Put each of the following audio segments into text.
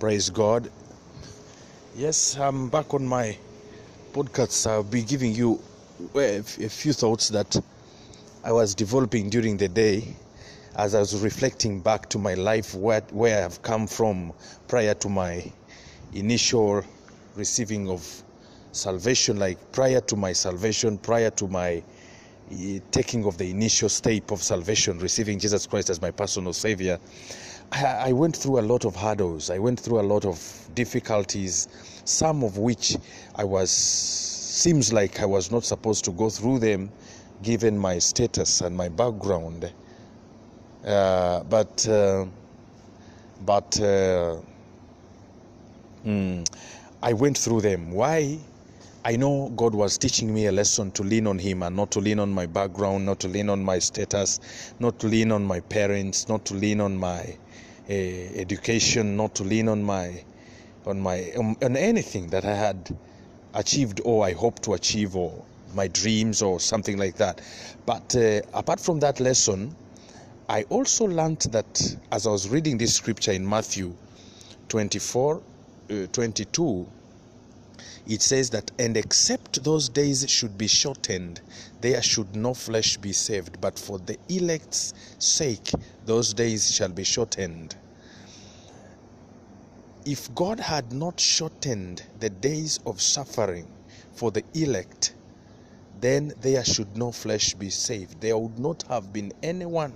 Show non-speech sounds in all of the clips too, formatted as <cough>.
Praise God. Yes, I'm back on my podcast. I'll be giving you a few thoughts that I was developing during the day as I was reflecting back to my life, where, where I've come from prior to my initial receiving of salvation, like prior to my salvation, prior to my eh, taking of the initial step of salvation, receiving Jesus Christ as my personal Savior. I, went through a lot of hurdles. I went through a lot of difficulties, some of which I was seems like I was not supposed to go through them, given my status and my background. Uh, but uh, but uh, mm, I went through them. Why? I know God was teaching me a lesson to lean on Him and not to lean on my background, not to lean on my status, not to lean on my parents, not to lean on my uh, education, not to lean on my on my um, on anything that I had achieved or I hope to achieve or my dreams or something like that. But uh, apart from that lesson, I also learned that as I was reading this scripture in Matthew 24 uh, 22, it says that, and except those days should be shortened, there should no flesh be saved, but for the elect's sake, those days shall be shortened. If God had not shortened the days of suffering for the elect, then there should no flesh be saved. There would not have been anyone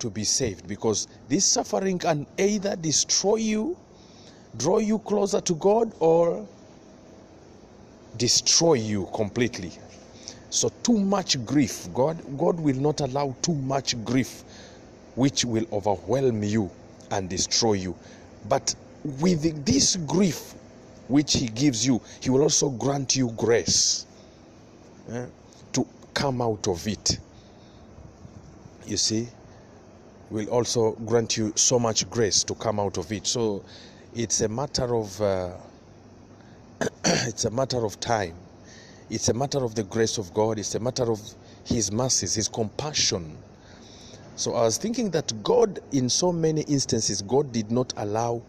to be saved because this suffering can either destroy you, draw you closer to God, or destroy you completely. So too much grief, God God will not allow too much grief which will overwhelm you and destroy you. But with this grief which he gives you, he will also grant you grace eh, to come out of it. You see, will also grant you so much grace to come out of it. So it's a matter of uh, <clears throat> it's a matter of time. It's a matter of the grace of God. It's a matter of His mercies, His compassion. So I was thinking that God, in so many instances, God did not allow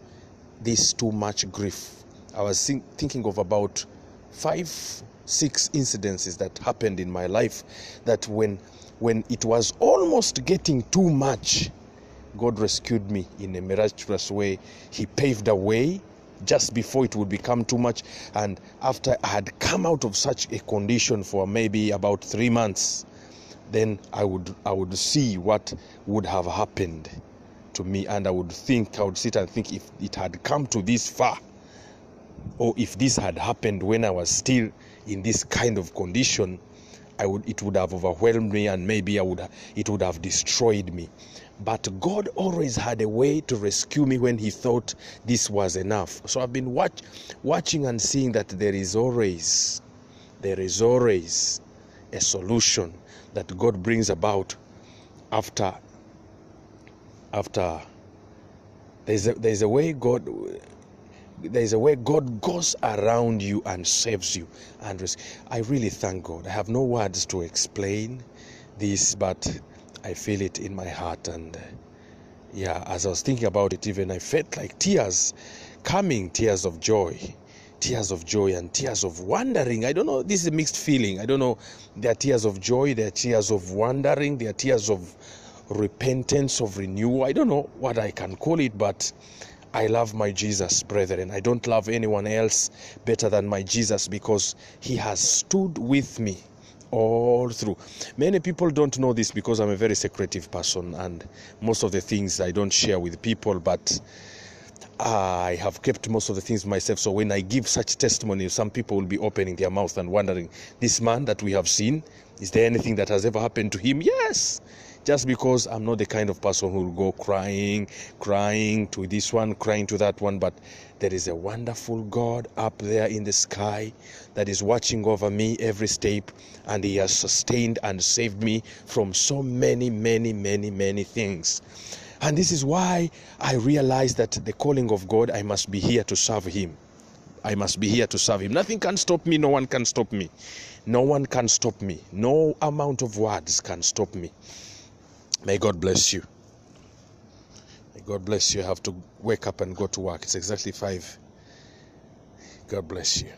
this too much grief. I was think, thinking of about five, six incidences that happened in my life that when when it was almost getting too much, God rescued me in a miraculous way. He paved a way just before it would become too much. And after I had come out of such a condition for maybe about three months, then I would I would see what would have happened to me, and I would think I would sit and think if it had come to this far, or if this had happened when I was still in this kind of condition, I would it would have overwhelmed me and maybe I would it would have destroyed me. But God always had a way to rescue me when He thought this was enough. So I've been watch, watching and seeing that there is always there is always a solution that God brings about after after there's a, there's a way God there's a way God goes around you and saves you. And I really thank God. I have no words to explain this, but I feel it in my heart. And yeah, as I was thinking about it, even I felt like tears coming, tears of joy, tears of joy, and tears of wondering. I don't know, this is a mixed feeling. I don't know. There are tears of joy, there are tears of wondering, there are tears of repentance, of renewal. I don't know what I can call it, but I love my Jesus, brethren. I don't love anyone else better than my Jesus because he has stood with me all through. Many people don't know this because I'm a very secretive person and most of the things I don't share with people, but I have kept most of the things myself. So when I give such testimony, some people will be opening their mouth and wondering, this man that we have seen, is there anything that has ever happened to him? Yes just because I'm not the kind of person who will go crying, crying to this one, crying to that one, but there is a wonderful God up there in the sky that is watching over me every step, and He has sustained and saved me from so many, many, many, many things. And this is why I realize that the calling of God, I must be here to serve Him. I must be here to serve Him. Nothing can stop me, no one can stop me. No one can stop me. No amount of words can stop me. May God bless you. May God bless you. I have to wake up and go to work. It's exactly five. God bless you.